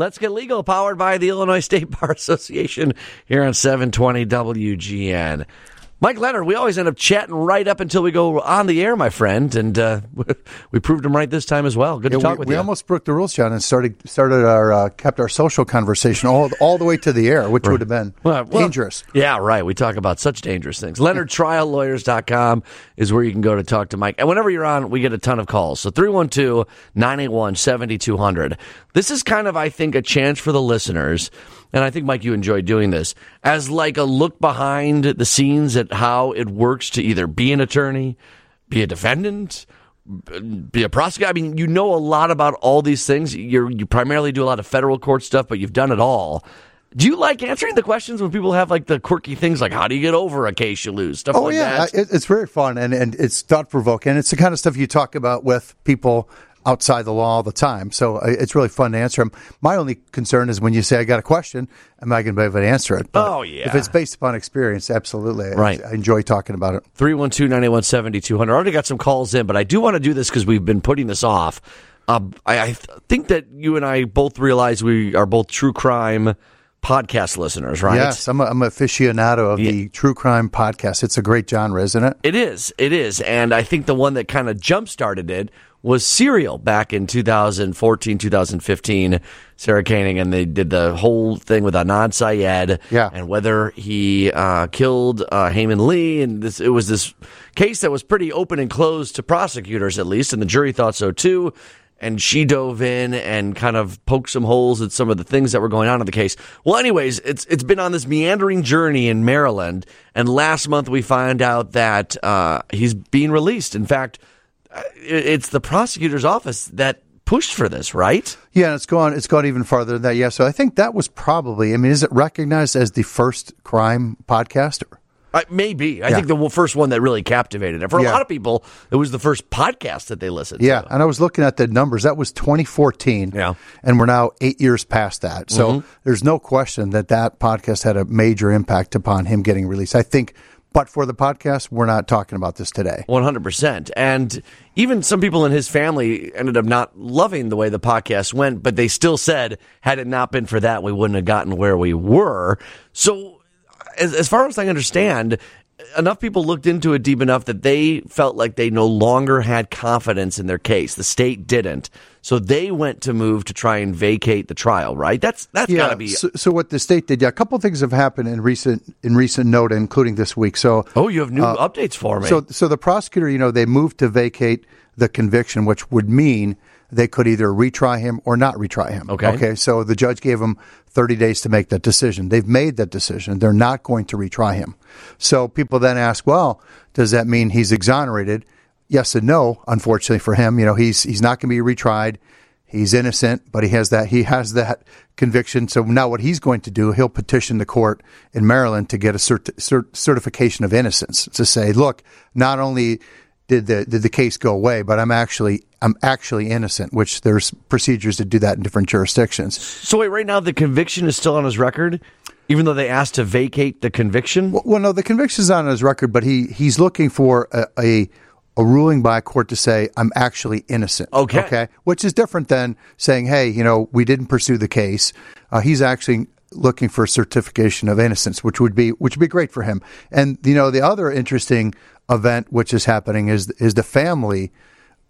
Let's Get Legal, powered by the Illinois State Bar Association here on 720 WGN. Mike Leonard, we always end up chatting right up until we go on the air, my friend, and uh, we proved him right this time as well. Good Yeah, to talk we, with we you. We almost broke the rules, John, and started started our uh, kept our social conversation all all the way to the air, which would have been Well, well, dangerous. Yeah, right. We talk about such dangerous things. LeonardTrialLawyers.com is where you can go to talk to Mike. And whenever you're on, we get a ton of calls. So 312 981 7200. This is kind of, I think, a chance for the listeners. And I think, Mike, you enjoy doing this as like a look behind the scenes at how it works to either be an attorney, be a defendant, be a prosecutor. I mean, you know a lot about all these things. You're, you primarily do a lot of federal court stuff, but you've done it all. Do you like answering the questions when people have like the quirky things like how do you get over a case you lose stuff Oh like yeah, that? it, it's very fun and, and it's thought provoking. It's the kind of stuff you talk about with people outside the law all the time. So uh, it's really fun to answer them. My only concern is when you say I got a question, am I going to be able to answer it? But Oh, yeah. If it's based upon experience, absolutely. Right. I enjoy talking about it. 312 981 7200. I already got some calls in, but I do want to do this because we've been putting this off. Uh, I, I th- think that you and I both realize we are both true crime podcast listeners, right? Yes, I'm a, I'm a aficionado of the true crime podcast. It's a great genre, isn't it? It is. It is. And I think the one that kind of jump started it was Serial back in 2014, 2015. Sarah Koenig, and they did the whole thing with Adnan Syed. Yeah. And whether he uh, killed uh, Hae Min Lee. And this, it was this case that was pretty open and closed to prosecutors, at least. And the jury thought so too. And she dove in and kind of poked some holes at some of the things that were going on in the case. Well, anyways, it's it's been on this meandering journey in Maryland, and last month we find out that uh, he's being released. In fact, it's the prosecutor's office that pushed for this, right? Yeah, and it's gone. It's gone even farther than that. Yeah, so I think that was probably. I mean, is it recognized as the first crime podcaster? Uh, maybe. I Yeah. think the first one that really captivated. And for a Yeah. lot of people, it was the first podcast that they listened to. Yeah, to. and I was looking at the numbers. That was 2014. Yeah. and we're now eight years past that. So there's no question that that podcast had a major impact upon him getting released. I think, but for the podcast, we're not talking about this today. 100%. And even some people in his family ended up not loving the way the podcast went, but they still said, had it not been for that, we wouldn't have gotten where we were. So, as, as far as I understand, enough people looked into it deep enough that they felt like they no longer had confidence in their case. The state didn't. So they went to move to try and vacate the trial, right? That's that's got to be So, so what the state did, yeah, a couple of things have happened in recent in recent note, including this week. So Oh, you have new uh, updates for me. So, so the prosecutor, you know, they moved to vacate the conviction, which would mean they could either retry him or not retry him. Okay. Okay. So the judge gave him 30 days to make that decision. They've made that decision. They're not going to retry him. So people then ask, well, does that mean he's exonerated? Yes and no. Unfortunately for him, you know, he's he's not going to be retried. He's innocent, but he has that he has that conviction. So now what he's going to do, he'll petition the court in Maryland to get a cert- cert- certification of innocence to say, look, not only did the did the case go away, but I'm actually I'm actually innocent. Which there's procedures to do that in different jurisdictions. so wait, right now the conviction is still on his record, even though they asked to vacate the conviction. Well, no, the conviction's not on his record, but he he's looking for a, a a ruling by a court to say I'm actually innocent. Okay. Okay. Which is different than saying, hey, you know, we didn't pursue the case. Uh, he's actually looking for a certification of innocence, which would be which would be great for him. And you know, the other interesting event which is happening is is the family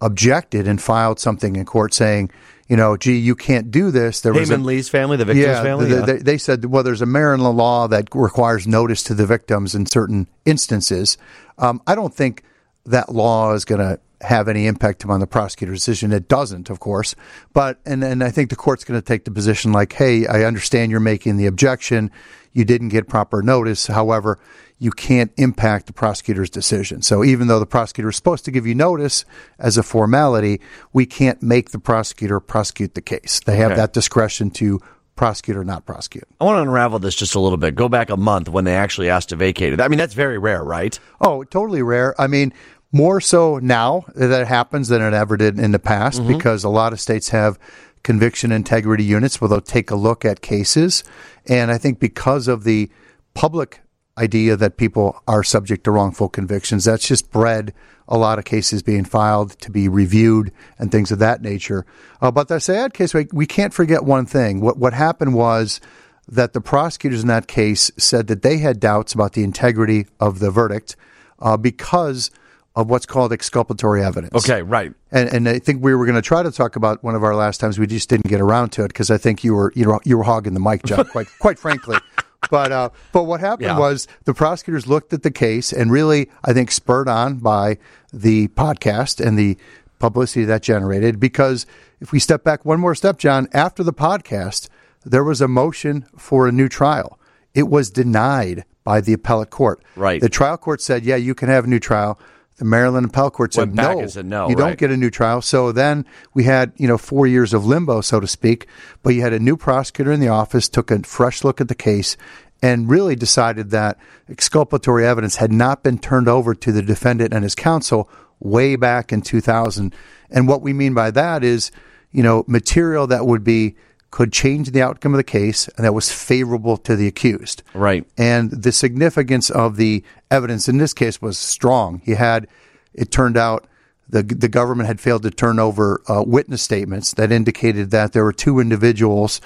objected and filed something in court saying, you know, gee, you can't do this. There was a, Lee's family, the victim's yeah, family. the- yeah. They, they said, well, there's a Maryland law that requires notice to the victims in certain instances. Um, I don't think that law is going to have any impact upon the prosecutor's decision. It doesn't, of course. But, and, and I think the court's going to take the position like, hey, I understand you're making the objection. You didn't get proper notice. However, you can't impact the prosecutor's decision. So even though the prosecutor is supposed to give you notice as a formality, we can't make the prosecutor prosecute the case. They have Okay. that discretion to prosecute or not prosecute. I want to unravel this just a little bit. Go back a month when they actually asked to vacate it. I mean, that's very rare, right? Oh, totally rare. I mean, more so now that it happens than it ever did in the past mm-hmm. because a lot of states have conviction integrity units where they'll take a look at cases. And I think because of the public idea that people are subject to wrongful convictions. That's just bred a lot of cases being filed to be reviewed and things of that nature. Uh, but the Syed case, we, we can't forget one thing. What what happened was that the prosecutors in that case said that they had doubts about the integrity of the verdict uh, because of what's called exculpatory evidence. Okay, right. And, and I think we were going to try to talk about one of our last times. We just didn't get around to it because I think you were you know you were hogging the mic, John. Quite quite frankly. But uh, but what happened Yeah. was the prosecutors looked at the case and really I think spurred on by the podcast and the publicity that generated. Because if we step back one more step, John, after the podcast, there was a motion for a new trial. It was denied by the appellate court. Right. The trial court said, "Yeah, you can have a new trial." Maryland appellate court said, "No, and said no, you don't get a new trial." So then we had, you know, four years of limbo, so to speak. But you had a new prosecutor in the office, took a fresh look at the case, and really decided that exculpatory evidence had not been turned over to the defendant and his counsel way back in 2000. And what we mean by that is, you know, material that would be could change the outcome of the case and that was favorable to the accused. Right. And the significance of the evidence in this case was strong. He had, it turned out, the the government had failed to turn over uh, witness statements that indicated that there were two individuals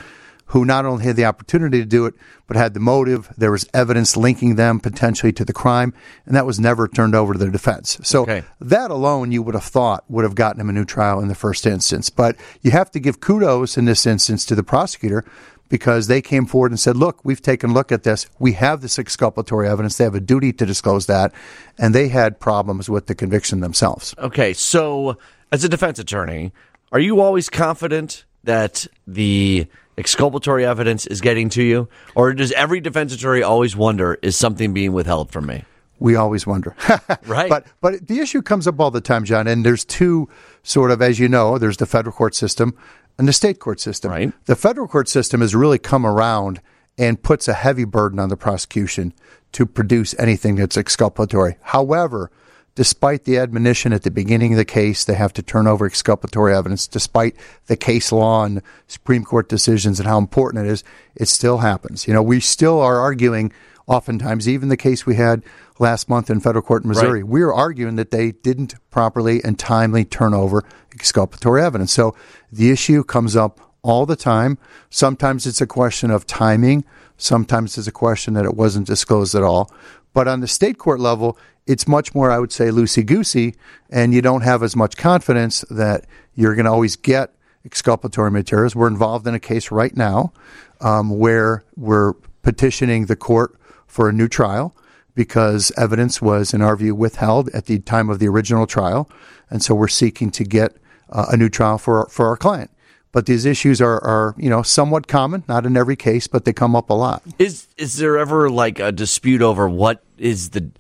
who not only had the opportunity to do it, but had the motive. There was evidence linking them potentially to the crime, and that was never turned over to the defense. So Okay. that alone, you would have thought would have gotten him a new trial in the first instance. But you have to give kudos in this instance to the prosecutor because they came forward and said, look, we've taken a look at this. We have this exculpatory evidence. They have a duty to disclose that. And they had problems with the conviction themselves. Okay, so as a defense attorney, are you always confident that the exculpatory evidence is getting to you? Or does every defense attorney always wonder, is something being withheld from me? We always wonder. Right. But but the issue comes up all the time, John, and there's two sort of as you know, there's the federal court system and the state court system. Right. The federal court system has really come around and puts a heavy burden on the prosecution to produce anything that's exculpatory. However, despite the admonition at the beginning of the case, they have to turn over exculpatory evidence, despite the case law and Supreme Court decisions and how important it is, it still happens. You know, we still are arguing oftentimes, even the case we had last month in federal court in Missouri, Right. we are arguing that they didn't properly and timely turn over exculpatory evidence. So the issue comes up all the time. Sometimes it's a question of timing. Sometimes it's a question that it wasn't disclosed at all. But on the state court level, it's much more, I would say, loosey goosey, and you don't have as much confidence that you're going to always get exculpatory materials. We're involved in a case right now um, where we're petitioning the court for a new trial because evidence was, in our view, withheld at the time of the original trial, and so we're seeking to get uh, a new trial for for our client. But these issues are, are, you know, somewhat common, not in every case, but they come up a lot. Is is there ever like a dispute over what is the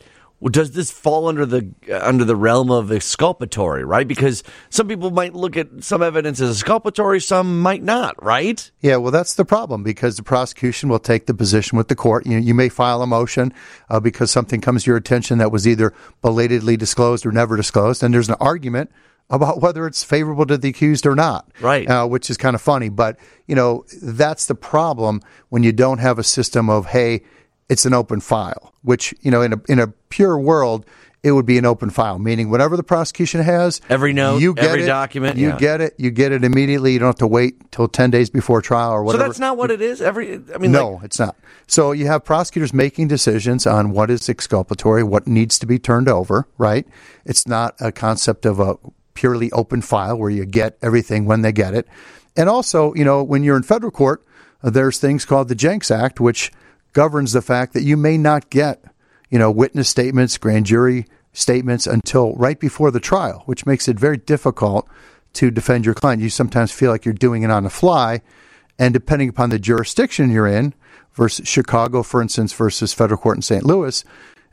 does this fall under the under the realm of exculpatory, right? Because some people might look at some evidence as exculpatory, some might not, right? Yeah, well, that's the problem because the prosecution will take the position with the court. You, you may file a motion uh, because something comes to your attention that was either belatedly disclosed or never disclosed, and there's an argument about whether it's favorable to the accused or not. Right. Uh, which is kind of funny, but you know that's the problem when you don't have a system of hey, it's an open file. Which you know in a in a pure world. It would be an open file, meaning whatever the prosecution has, Every note, you get every it, document, you yeah. get it, you get it immediately. You don't have to wait till ten days before trial or whatever. So that's not what it is. Every I mean, No, like, it's not. So you have prosecutors making decisions on what is exculpatory, what needs to be turned over, right? It's not a concept of a purely open file where you get everything when they get it. And also, you know, when you're in federal court, uh, there's things called the Jencks Act, which governs the fact that you may not get, you know, witness statements, grand jury statements until right before the trial, which makes it very difficult to defend your client. You sometimes feel like you're doing it on the fly. And depending upon the jurisdiction you're in, versus Chicago, for instance, versus federal court in St. Louis,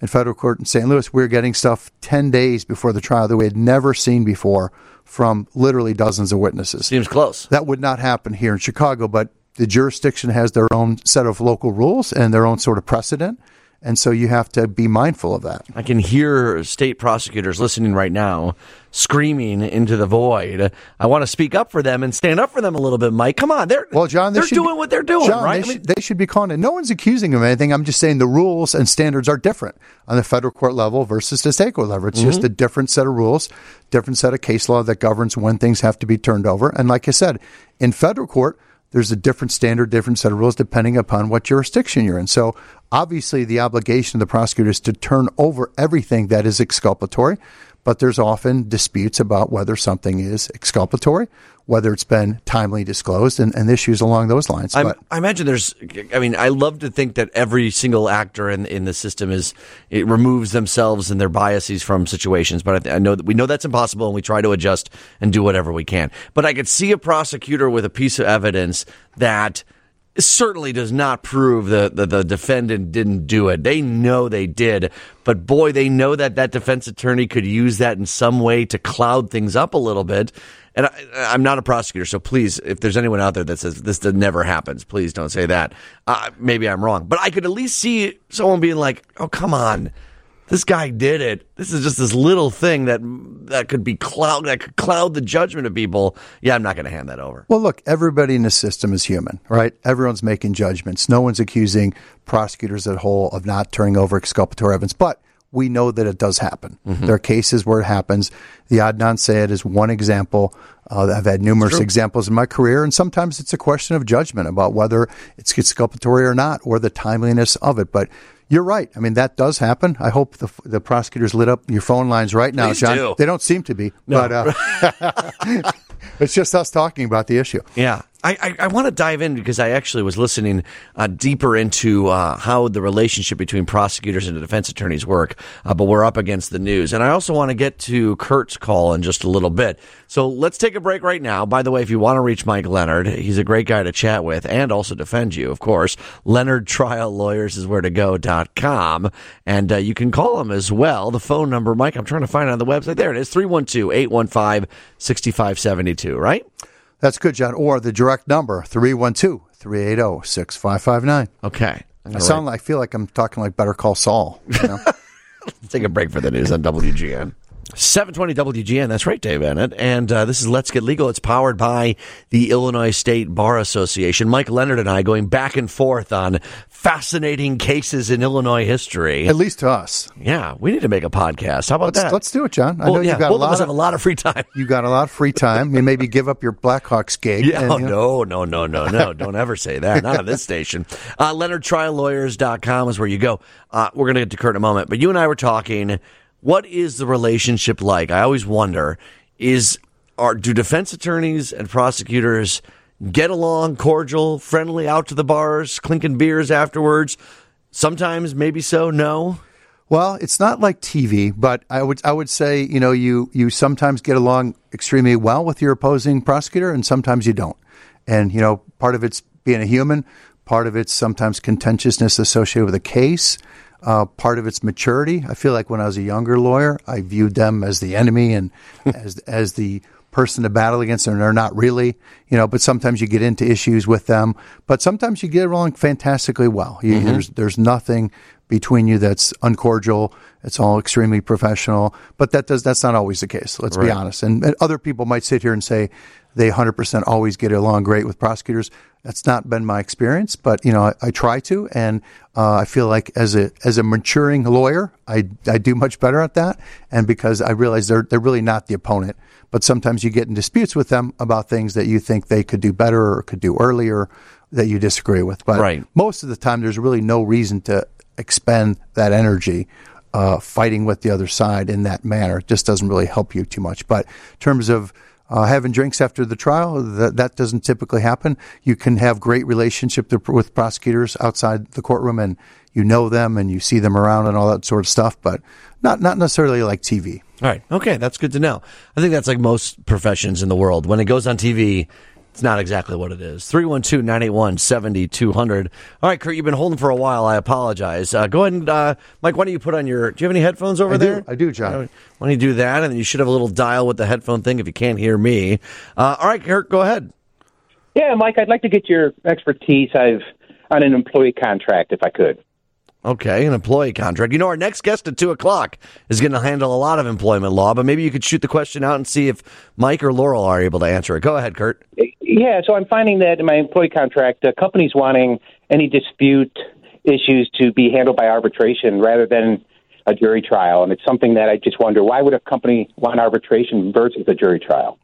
in federal court in St. Louis, we're getting stuff 10 days before the trial that we had never seen before from literally dozens of witnesses. seems close. That would not happen here in Chicago, but the jurisdiction has their own set of local rules and their own sort of precedent. And so you have to be mindful of that. I can hear state prosecutors listening right now screaming into the void. I want to speak up for them and stand up for them a little bit, Mike. Come on, they're well, John. They are doing be, what they're doing, John, right? They, I mean, should, they should be calling it. No one's accusing them of anything. I'm just saying the rules and standards are different on the federal court level versus the state court level. It's mm-hmm. just a different set of rules, different set of case law that governs when things have to be turned over. And like I said, in federal court there's a different standard, different set of rules depending upon what jurisdiction you're in. So obviously the obligation of the prosecutor is to turn over everything that is exculpatory, but there's often disputes about whether something is exculpatory whether it's been timely disclosed and, and issues along those lines. I, I imagine there's, I mean, I love to think that every single actor in, in the system is, it removes themselves and their biases from situations. But I, I know that we know that's impossible and we try to adjust and do whatever we can. But I could see a prosecutor with a piece of evidence that certainly does not prove that the, the defendant didn't do it. They know they did, but boy, they know that that defense attorney could use that in some way to cloud things up a little bit and I, am not a prosecutor, so please, if there's anyone out there that says this never happens, please don't say that. Uh, maybe I'm wrong, but I could at least see someone being like, "Oh, come on, this guy did it. This is just this little thing that that could be cloud that could cloud the judgment of people." Yeah, I'm not going to hand that over. Well, look, everybody in the system is human, right? Everyone's making judgments. No one's accusing prosecutors at whole of not turning over exculpatory evidence, but we know that it does happen. Mm-hmm. There are cases where it happens. The Adnan Syed is one example. Uh, I've had numerous examples in my career, and sometimes it's a question of judgment about whether it's exculpatory or not, or the timeliness of it. But you're right. I mean, that does happen. I hope the, the prosecutors lit up your phone lines right now, Please John. Do. They don't seem to be, no. but uh, it's just us talking about the issue. Yeah. I, I, I want to dive in because I actually was listening uh, deeper into uh, how the relationship between prosecutors and defense attorneys work, uh, but we're up against the news. And I also want to get to Kurt's call in just a little bit. So let's take a break right now. By the way, if you want to reach Mike Leonard, he's a great guy to chat with and also defend you, of course. Leonard Trial Lawyers is where to go.com. And uh, you can call him as well. The phone number, Mike, I'm trying to find on the website. There it is 312 815 6572, right? That's good, John. Or the direct number, 312 380 6559. Okay. I sound like, I feel like I'm talking like Better Call Saul. You know? Let's take a break for the news on WGN. 720 WGN. That's right, Dave Bennett. And uh, this is Let's Get Legal. It's powered by the Illinois State Bar Association. Mike Leonard and I going back and forth on fascinating cases in Illinois history. At least to us. Yeah, we need to make a podcast. How about let's, that? Let's do it, John. I well, know yeah, you've got both a lot of us have a lot of free time. You got a lot of free time. You maybe give up your Blackhawks gig. Yeah, and, no, no, no, no, no. Don't ever say that. Not on this station. Uh, LeonardTrialLawyers.com is where you go. Uh, we're going to get to Kurt in a moment, but you and I were talking what is the relationship like? I always wonder is are do defense attorneys and prosecutors get along cordial, friendly out to the bars, clinking beers afterwards? Sometimes maybe so, no. Well, it's not like TV, but I would I would say, you know, you you sometimes get along extremely well with your opposing prosecutor and sometimes you don't. And, you know, part of it's being a human, part of it's sometimes contentiousness associated with a case. Uh, part of its maturity. I feel like when I was a younger lawyer, I viewed them as the enemy and as as the person to battle against, and they're not really, you know. But sometimes you get into issues with them, but sometimes you get along fantastically well. You, mm-hmm. There's there's nothing between you that's uncordial. It's all extremely professional, but that does that's not always the case. Let's right. be honest. And, and other people might sit here and say they 100% always get along great with prosecutors. That's not been my experience, but you know, I, I try to, and uh, I feel like as a as a maturing lawyer, I I do much better at that, and because I realize they're they're really not the opponent, but sometimes you get in disputes with them about things that you think they could do better or could do earlier that you disagree with. But right. most of the time, there's really no reason to expend that energy uh, fighting with the other side in that manner. It just doesn't really help you too much. But in terms of uh, having drinks after the trial. That, that doesn't typically happen. You can have great relationship with prosecutors outside the courtroom, and you know them and you see them around and all that sort of stuff, but not not necessarily like TV. All right. Okay, that's good to know. I think that's like most professions in the world. When it goes on TV, it's not exactly what it is. 312 981 7200. All right, Kurt, you've been holding for a while. I apologize. Uh, go ahead and, uh, Mike, why don't you put on your. Do you have any headphones over I there? Do. I do, John. Why don't you do that? And then you should have a little dial with the headphone thing if you can't hear me. Uh, all right, Kurt, go ahead. Yeah, Mike, I'd like to get your expertise I've, on an employee contract if I could. Okay, an employee contract. You know, our next guest at 2 o'clock is going to handle a lot of employment law, but maybe you could shoot the question out and see if Mike or Laurel are able to answer it. Go ahead, Kurt. Yeah, so I'm finding that in my employee contract, uh, companies wanting any dispute issues to be handled by arbitration rather than a jury trial. And it's something that I just wonder why would a company want arbitration versus a jury trial?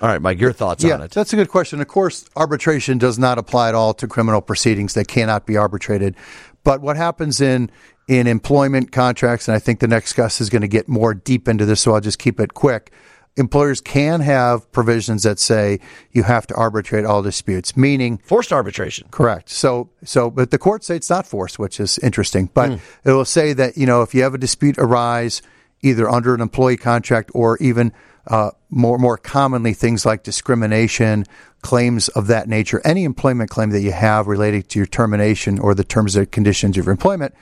All right, Mike, your thoughts yeah, on it. That's a good question. Of course, arbitration does not apply at all to criminal proceedings that cannot be arbitrated. But what happens in in employment contracts, and I think the next guest is going to get more deep into this, so I'll just keep it quick. Employers can have provisions that say you have to arbitrate all disputes, meaning forced arbitration. Correct. So, so, but the courts say it's not forced, which is interesting. But mm. it will say that you know if you have a dispute arise either under an employee contract or even uh, more more commonly things like discrimination, claims of that nature, any employment claim that you have related to your termination or the terms and conditions of your employment,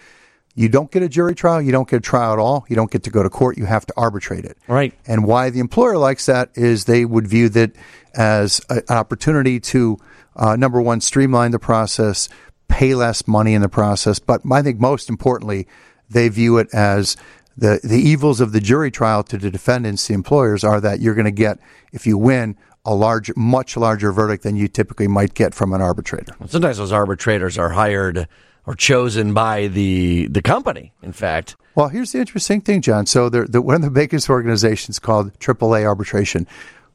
you don't get a jury trial, you don't get a trial at all, you don't get to go to court, you have to arbitrate it. Right. And why the employer likes that is they would view that as a, an opportunity to uh, number one streamline the process, pay less money in the process, but I think most importantly, they view it as the the evils of the jury trial to the defendants, the employers, are that you're going to get if you win a large, much larger verdict than you typically might get from an arbitrator. Sometimes those arbitrators are hired or chosen by the the company. In fact, well, here's the interesting thing, John. So, the, one of the biggest organizations called AAA Arbitration.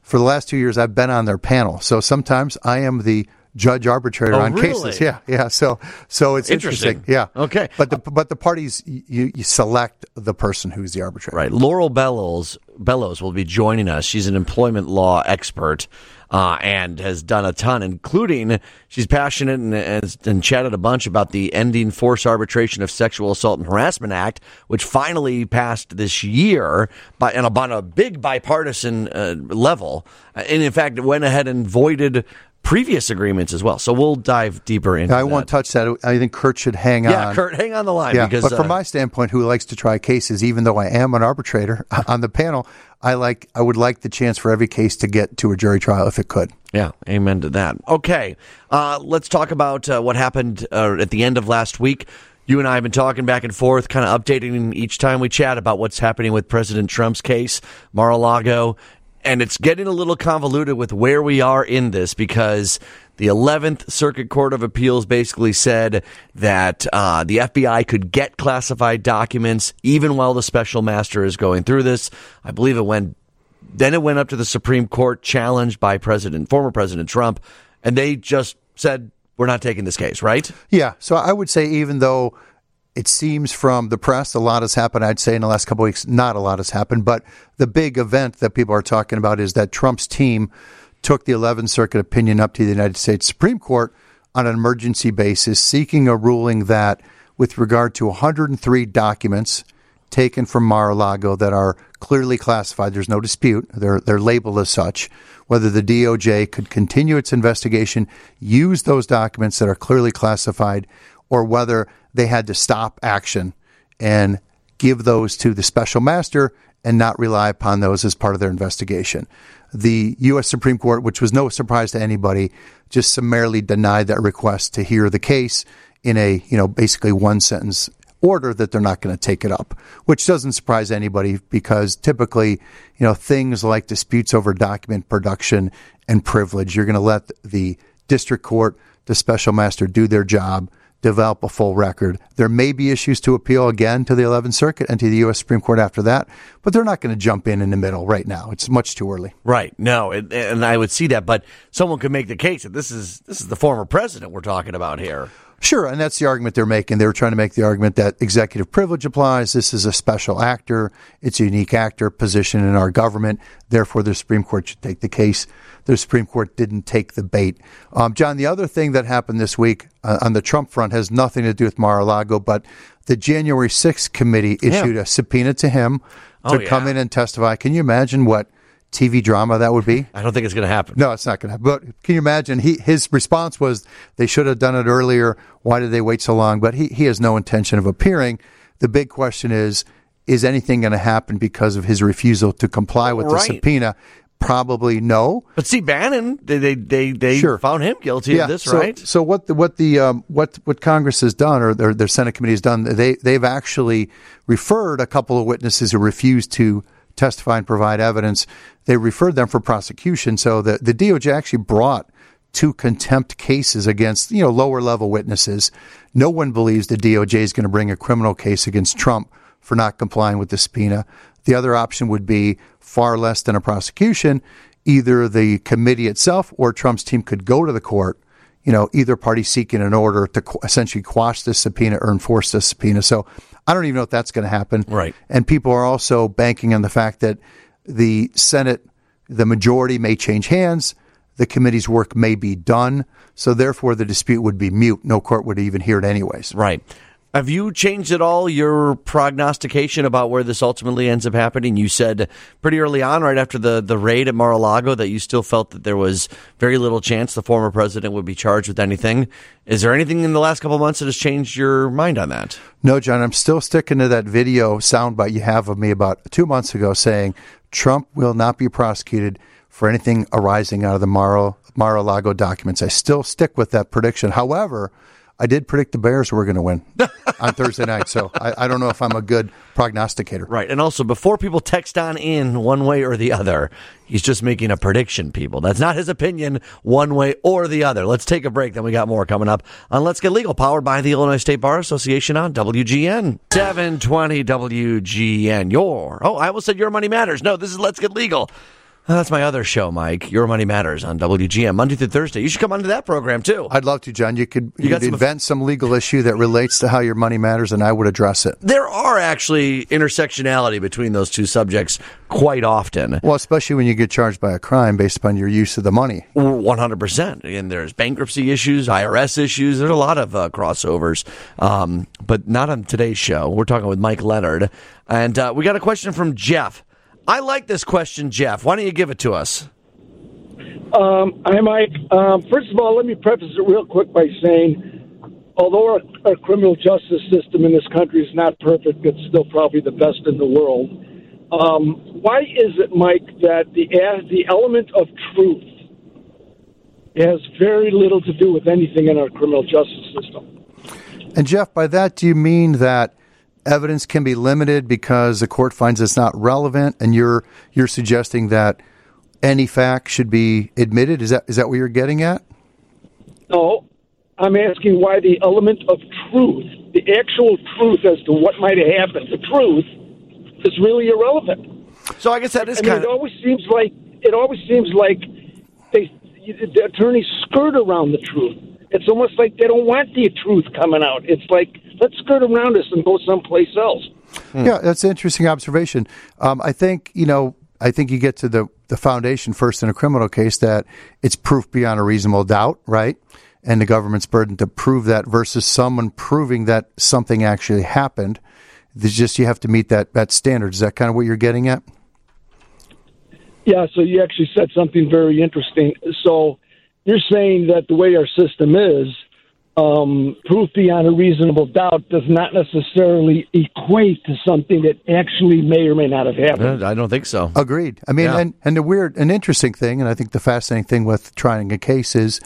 For the last two years, I've been on their panel. So sometimes I am the judge arbitrator oh, on really? cases. Yeah, yeah. So so it's interesting. interesting. Yeah. Okay. But the but the parties you, you select the person who's the arbitrator. Right. Laurel Bellows Bellows will be joining us. She's an employment law expert. Uh, and has done a ton, including she's passionate and, and, and, chatted a bunch about the Ending Forced Arbitration of Sexual Assault and Harassment Act, which finally passed this year by, and on a big bipartisan uh, level. And in fact, it went ahead and voided previous agreements as well. So we'll dive deeper into. I that. won't touch that. I think Kurt should hang yeah, on. Yeah, Kurt, hang on the line. Yeah, because, but from uh, my standpoint, who likes to try cases, even though I am an arbitrator on the panel, I like I would like the chance for every case to get to a jury trial if it could. Yeah, amen to that. Okay, uh, let's talk about uh, what happened uh, at the end of last week. You and I have been talking back and forth, kind of updating each time we chat about what's happening with President Trump's case, Mar-a-Lago, and it's getting a little convoluted with where we are in this because the 11th Circuit Court of Appeals basically said that uh, the FBI could get classified documents even while the special master is going through this. I believe it went, then it went up to the Supreme Court, challenged by President, former President Trump, and they just said, we're not taking this case, right? Yeah. So I would say, even though it seems from the press a lot has happened. I'd say in the last couple weeks, not a lot has happened. But the big event that people are talking about is that Trump's team took the 11th Circuit opinion up to the United States Supreme Court on an emergency basis, seeking a ruling that, with regard to 103 documents taken from Mar-a-Lago that are clearly classified, there's no dispute, they're, they're labeled as such, whether the DOJ could continue its investigation, use those documents that are clearly classified, or whether they had to stop action and give those to the special master and not rely upon those as part of their investigation. The U.S. Supreme Court, which was no surprise to anybody, just summarily denied that request to hear the case in a, you know, basically one sentence order that they're not going to take it up, which doesn't surprise anybody because typically, you know, things like disputes over document production and privilege, you're going to let the district court, the special master do their job develop a full record. There may be issues to appeal again to the 11th Circuit and to the U.S. Supreme Court after that, but they're not going to jump in in the middle right now. It's much too early. Right. No, and I would see that, but someone could make the case that this is this is the former president we're talking about here. Sure, and that's the argument they're making. They were trying to make the argument that executive privilege applies. This is a special actor. It's a unique actor position in our government. Therefore, the Supreme Court should take the case. The Supreme Court didn't take the bait. Um, John, the other thing that happened this week uh, on the Trump front has nothing to do with Mar-a-Lago, but the January 6th committee issued yeah. a subpoena to him to oh, yeah. come in and testify. Can you imagine what TV drama that would be? I don't think it's going to happen. No, it's not going to happen. But can you imagine? He his response was they should have done it earlier. Why did they wait so long? But he he has no intention of appearing. The big question is: Is anything going to happen because of his refusal to comply with right. the subpoena? probably no. But see, Bannon, they they they, they Sure. found him guilty of this, so, right? So what the what the um, what what Congress has done, or their, their Senate committee has done, they they've actually referred a couple of witnesses who refused to testify and provide evidence. They referred them for prosecution. So the the DOJ actually brought two contempt cases against you know lower level witnesses. No one believes the DOJ is going to bring a criminal case against Trump for not complying with the subpoena. The other option would be far less than a prosecution. Either the committee itself or Trump's team could go to the court, you know, either party seeking an order to qu- essentially quash this subpoena or enforce this subpoena. So I don't even know if that's going to happen. Right. And people are also banking on the fact that the Senate, the majority may change hands. The committee's work may be done. So therefore, the dispute would be mute. No court would even hear it anyways. Right. Have you changed at all your prognostication about where this ultimately ends up happening? You said pretty early on, right after the, the raid at Mar-a-Lago, that you still felt that there was very little chance the former president would be charged with anything. Is there anything in the last couple months that has changed your mind on that? No, John, I'm still sticking to that video soundbite you have of me about two months ago saying Trump will not be prosecuted for anything arising out of the Mar- Mar-a-Lago documents. I still stick with that prediction. However, I did predict the Bears were going to win on Thursday night, so I, I don't know if I'm a good prognosticator. Right. And also, before people text on in one way or the other, he's just making a prediction, people. That's not his opinion one way or the other. Let's take a break. Then we got more coming up on Let's Get Legal, powered by the Illinois State Bar Association on WGN. 720 WGN. Your, oh, I almost said Your Money Matters. No, this is Let's Get Legal. Uh, That's my other show, Mike. Your Money Matters on WGN Monday through Thursday. You should come onto that program, too. I'd love to, John. You could you some- invent some legal issue that relates to how your money matters, and I would address it. There are actually intersectionality between those two subjects quite often. Well, especially when you get charged by a crime based upon your use of the money. One hundred percent, and there's bankruptcy issues, IRS issues. There's a lot of uh, crossovers, um, but not on today's show. We're talking with Mike Leonard, and uh, we got a question from Jeff. I like this question, Jeff. Why don't you give it to us? Um, hi, Mike. Um, first of all, let me preface it real quick by saying, although our, our criminal justice system in this country is not perfect, it's still probably the best in the world. Um, why is it, Mike, that the as the element of truth has very little to do with anything in our criminal justice system? And Jeff, by that, do you mean that evidence can be limited because the court finds it's not relevant, and you're you're suggesting that any fact should be admitted? Is that is that what you're getting at? No, I'm asking why the element of truth, the actual truth as to what might have happened, the truth, is really irrelevant. So I guess that is I mean, kind it always seems like it always seems like they the attorneys skirt around the truth. It's almost like they don't want the truth coming out. It's like let's skirt around this and go someplace else. Yeah, that's an interesting observation. Um, I think you know. I think you get to the the foundation first in a criminal case that it's proof beyond a reasonable doubt, right? And the government's burden to prove that versus someone proving that something actually happened. There's just you have to meet that that standard. Is that kind of what you're getting at? Yeah, so you actually said something very interesting. So you're saying that the way our system is, um, proof beyond a reasonable doubt does not necessarily equate to something that actually may or may not have happened. I don't think so. Agreed. I mean, Yeah. and, and the weird, an interesting thing, and I think the fascinating thing with trying a case is,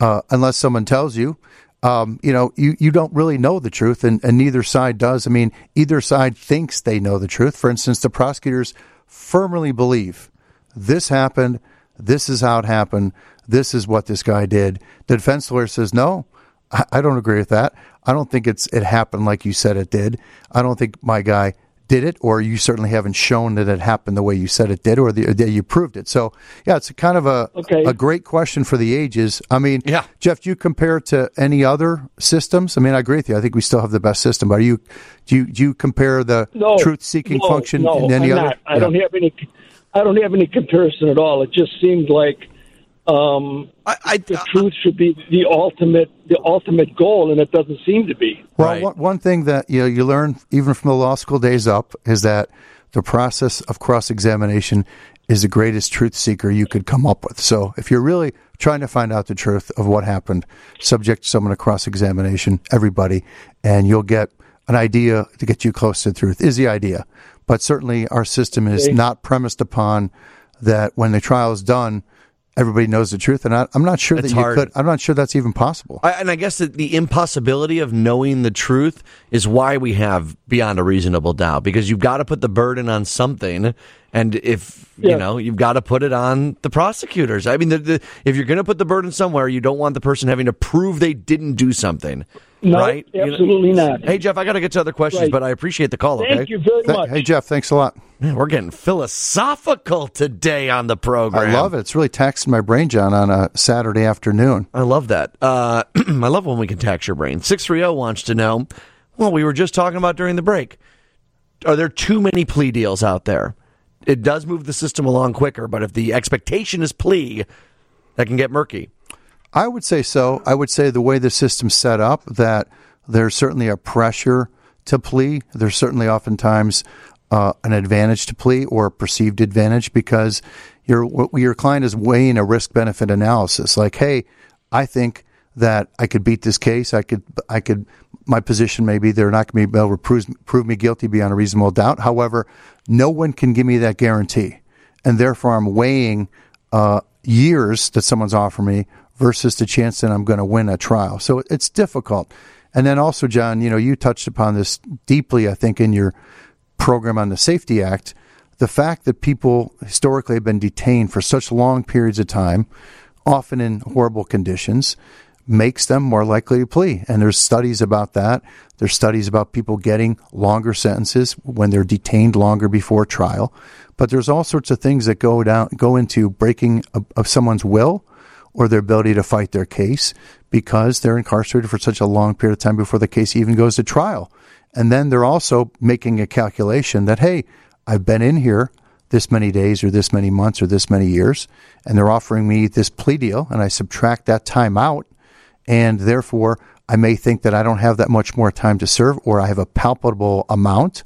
uh, unless someone tells you, um, you know, you, you don't really know the truth, and, and neither side does. I mean, either side thinks they know the truth. For instance, the prosecutors firmly believe this happened, this is how it happened, this is what this guy did. The defense lawyer says, no, I, I don't agree with that. I don't think it's it happened like you said it did. I don't think my guy did it, or you certainly haven't shown that it happened the way you said it did, or the, that you proved it. So, yeah, it's a kind of a Okay. a great question for the ages. I mean, Yeah. Jeff, do you compare it to any other systems? I mean, I agree with you. I think we still have the best system, but are you do you, do you compare the no truth seeking no, function no, in any I'm other? Not. I Yeah. don't have any. I don't have any comparison at all. It just seemed like um, I, I, the truth should be the ultimate the ultimate goal, and it doesn't seem to be. Well, Right. one, one thing that you know you learn even from the law school days up is that the process of cross examination is the greatest truth seeker you could come up with. So if you're really trying to find out the truth of what happened, subject someone to cross examination, everybody, and you'll get an idea to get you close to the truth. Is the idea, but certainly our system is Okay. not premised upon that when the trial is done, everybody knows the truth. And I, I'm not sure It's that you hard. could. I'm not sure that's even possible. I, and I guess that the impossibility of knowing the truth is why we have beyond a reasonable doubt because you've got to put the burden on something. And if, you know, you've got to put it on the prosecutors. I mean, the, the, if you're going to put the burden somewhere, you don't want the person having to prove they didn't do something. No, right? You know- absolutely not. Hey, Jeff, I got to get to other questions, Right. but I appreciate the call, okay? Thank you very Th- much. hey, Jeff, thanks a lot. Man, we're getting philosophical today on the program. I love it. It's really taxing my brain, John, on a Saturday afternoon. I love that. Uh, I love when we can tax your brain. 630 wants to know, well, we were just talking about during the break. Are there too many plea deals out there? It does move the system along quicker, but if the expectation is plea, that can get murky. I would say so. I would say the way the system's set up, that there's certainly a pressure to plea. There's certainly oftentimes uh, an advantage to plea or a perceived advantage because your your client is weighing a risk benefit analysis. Like, hey, I think that I could beat this case. I could I could my position may be they're not going to be able to prove, prove me guilty beyond a reasonable doubt. However, no one can give me that guarantee, and therefore I'm weighing uh, years that someone's offering me versus the chance that I'm going to win a trial. So it's difficult. And then also, John, you know, you touched upon this deeply, I think, in your program on the SAFE-T Act. The fact that people historically have been detained for such long periods of time, often in horrible conditions, makes them more likely to plea. And there's studies about that. There's studies about people getting longer sentences when they're detained longer before trial. But there's all sorts of things that go down, go into breaking of, of someone's will or their ability to fight their case because they're incarcerated for such a long period of time before the case even goes to trial. And then they're also making a calculation that, hey, I've been in here this many days or this many months or this many years, and they're offering me this plea deal, and I subtract that time out, and therefore I may think that I don't have that much more time to serve or I have a palpable amount.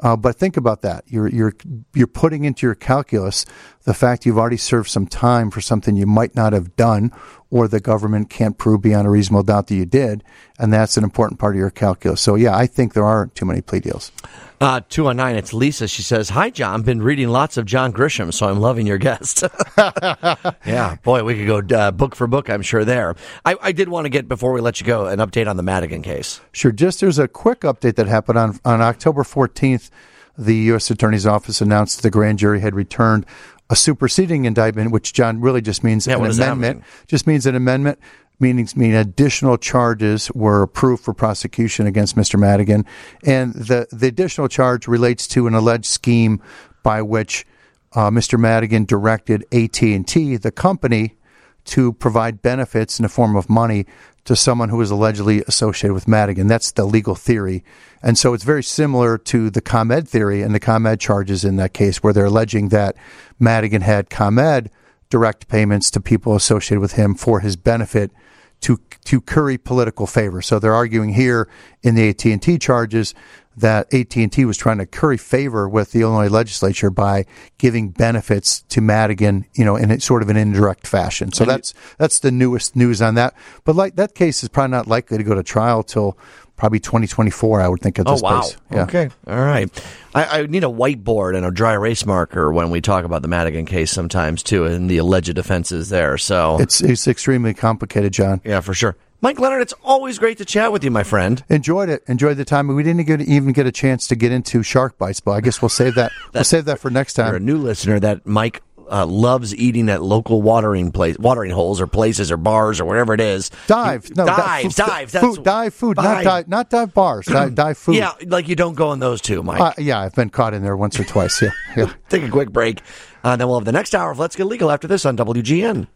Uh, but think about that. You're you're you're putting into your calculus the fact you've already served some time for something you might not have done, or the government can't prove beyond a reasonable doubt that you did, and that's an important part of your calculus. So yeah, I think there are too many plea deals. Uh, 219, it's Lisa. She says, Hi, John. Been reading lots of John Grisham, so I'm loving your guest. yeah, boy, we could go uh, book for book, I'm sure, there. I, I did want to get, before we let you go, an update on the Madigan case. Sure. Just there's a quick update that happened on on October 14th. The U.S. Attorney's Office announced the grand jury had returned a superseding indictment, which John really just means Yeah, an what does that amendment. Just means an amendment. Meaning, mean additional charges were approved for prosecution against Mr. Madigan, and the the additional charge relates to an alleged scheme by which uh, Mr. Madigan directed AT and T, the company, to provide benefits in the form of money to someone who was allegedly associated with Madigan. That's the legal theory. And so it's very similar to the ComEd theory and the ComEd charges in that case, where they're alleging that Madigan had ComEd direct payments to people associated with him for his benefit to to curry political favor. So they're arguing here in the AT&T charges that AT&T was trying to curry favor with the Illinois legislature by giving benefits to Madigan, you know, in a sort of an indirect fashion. So that's that's the newest news on that. But like that case is probably not likely to go to trial till probably 2024, I would think at Oh, this wow. place. Yeah. Okay. All right. I, I need a whiteboard and a dry erase marker when we talk about the Madigan case sometimes, too, and the alleged offenses there. So, It's it's extremely complicated, John. yeah, for sure. Mike Leonard, it's always great to chat with you, my friend. Enjoyed it. Enjoyed the time. We didn't get, even get a chance to get into shark bites, but I guess we'll save that. we'll save that for next You're a new listener that Mike uh, loves eating at local watering place, watering holes or places or bars or wherever it is. Dive, no, di- dives, fu- dives. Food, dive food, not Dive. dive, not dive bars, dive, dive food. Yeah, like you don't go in those two, Mike. uh, yeah, I've been caught in there once or twice. Yeah, yeah. Take a quick break. Uh, then we'll have the next hour of Let's Get Legal after this on WGN.